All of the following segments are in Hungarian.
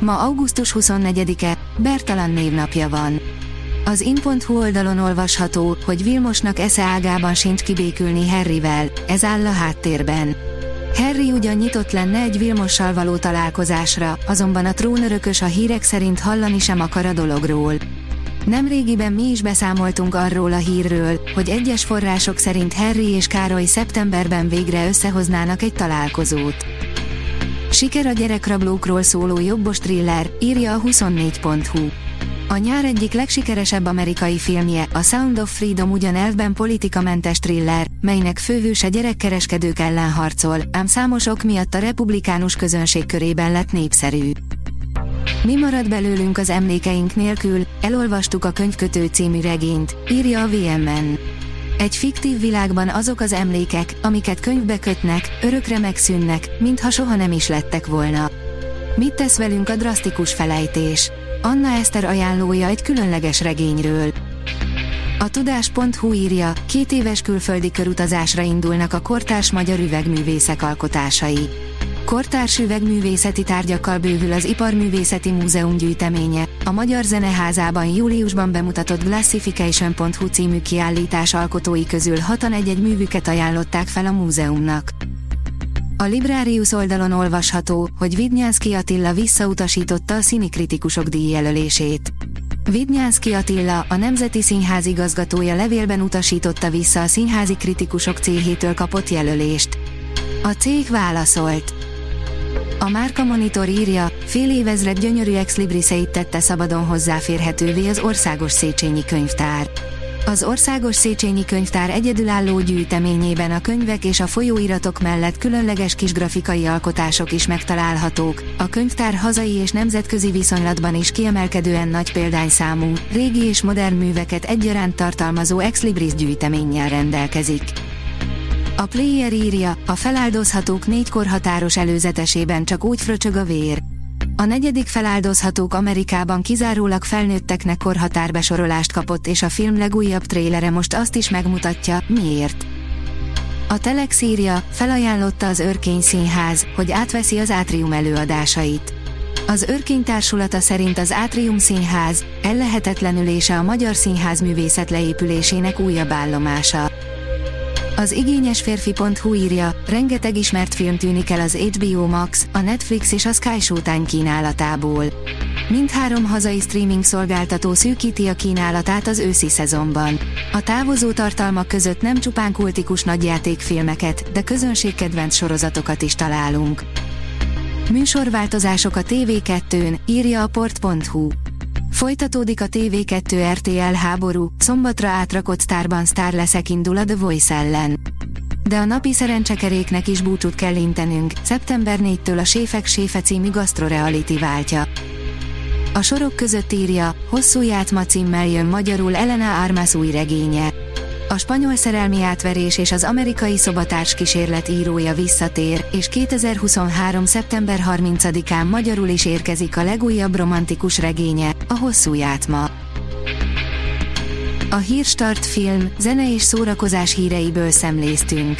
Ma augusztus 24-e, Bertalan névnapja van. Az in.hu oldalon olvasható, hogy Vilmosnak esze ágában sincs kibékülni Harryvel, ez áll a háttérben. Harry ugyan nyitott lenne egy Vilmossal való találkozásra, azonban a trónörökös a hírek szerint hallani sem akar a dologról. Nemrégiben mi is beszámoltunk arról a hírről, hogy egyes források szerint Harry és Károly szeptemberben végre összehoznának egy találkozót. Siker a gyerekrablókról szóló jobbos thriller, írja a 24.hu. A nyár egyik legsikeresebb amerikai filmje, a Sound of Freedom ugyan elvben politikamentes thriller, melynek főhőse gyerekkereskedők ellen harcol, ám számos ok miatt a republikánus közönség körében lett népszerű. Mi marad belőlünk az emlékeink nélkül, elolvastuk a könyvkötő című regényt, írja a VMN. Egy fiktív világban azok az emlékek, amiket könyvbe kötnek, örökre megszűnnek, mintha soha nem is lettek volna. Mit tesz velünk a drasztikus felejtés? Anna Eszter ajánlója egy különleges regényről. A tudás.hu írja, két éves külföldi körutazásra indulnak a kortárs magyar üvegművészek alkotásai. Kortárs üvegművészeti tárgyakkal bővül az Iparművészeti Múzeum gyűjteménye. A Magyar Zeneházában júliusban bemutatott Glassification.hu című kiállítás alkotói közül hatan egy-egy művüket ajánlották fel a múzeumnak. A Librarius oldalon olvasható, hogy Vidnyánszki Attila visszautasította a színikritikusok díjjelölését. Vidnyánszki Attila, a Nemzeti Színház igazgatója levélben utasította vissza a színházi kritikusok céhétől kapott jelölést. A cég válaszolt. A Márka Monitor írja, fél évezred gyönyörű ex libriseit tette szabadon hozzáférhetővé az Országos Széchenyi Könyvtár. Az Országos Széchenyi Könyvtár egyedülálló gyűjteményében a könyvek és a folyóiratok mellett különleges kis grafikai alkotások is megtalálhatók. A könyvtár hazai és nemzetközi viszonylatban is kiemelkedően nagy példányszámú, régi és modern műveket egyaránt tartalmazó ex libris gyűjteménnyel rendelkezik. A player írja, a feláldozhatók négy korhatáros előzetesében csak úgy fröcsög a vér. A negyedik feláldozhatók Amerikában kizárólag felnőtteknek korhatárbesorolást kapott és a film legújabb trélere most azt is megmutatja, miért. A Telex írja, felajánlotta az Örkény Színház, hogy átveszi az Átrium előadásait. Az Örkény társulata szerint az Átrium Színház ellehetetlenülése a magyar színház művészet leépülésének újabb állomása. Az igényes férfi.hu írja, rengeteg ismert film tűnik el az HBO Max, a Netflix és a Sky Showtime kínálatából. Mindhárom hazai streaming szolgáltató szűkíti a kínálatát az őszi szezonban. A távozó tartalmak között nem csupán kultikus nagyjátékfilmeket, de közönségkedvenc sorozatokat is találunk. Műsorváltozások a TV2-n, írja a port.hu. Folytatódik a TV2 RTL háború, szombatra átrakott sztárban sztár leszek indul a The Voice ellen. De a napi szerencsekeréknek is búcsút kell intenünk, szeptember 4-től a Séfek Séfe című gasztroreality váltja. A sorok között írja, hosszú játma címmel jön magyarul Elena Armas új regénye. A spanyol szerelmi átverés és az amerikai szobatárs kísérlet írója visszatér, és 2023. szeptember 30-án magyarul is érkezik a legújabb romantikus regénye, a Hosszú játma. A Hírstart film, zene és szórakozás híreiből szemléztünk.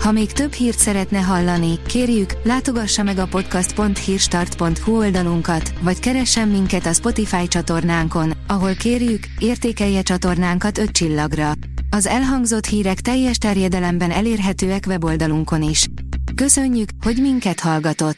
Ha még több hírt szeretne hallani, kérjük, látogassa meg a podcast.hírstart.hu oldalunkat, vagy keressen minket a Spotify csatornánkon, ahol kérjük, értékelje csatornánkat 5 csillagra. Az elhangzott hírek teljes terjedelemben elérhetőek weboldalunkon is. Köszönjük, hogy minket hallgatott!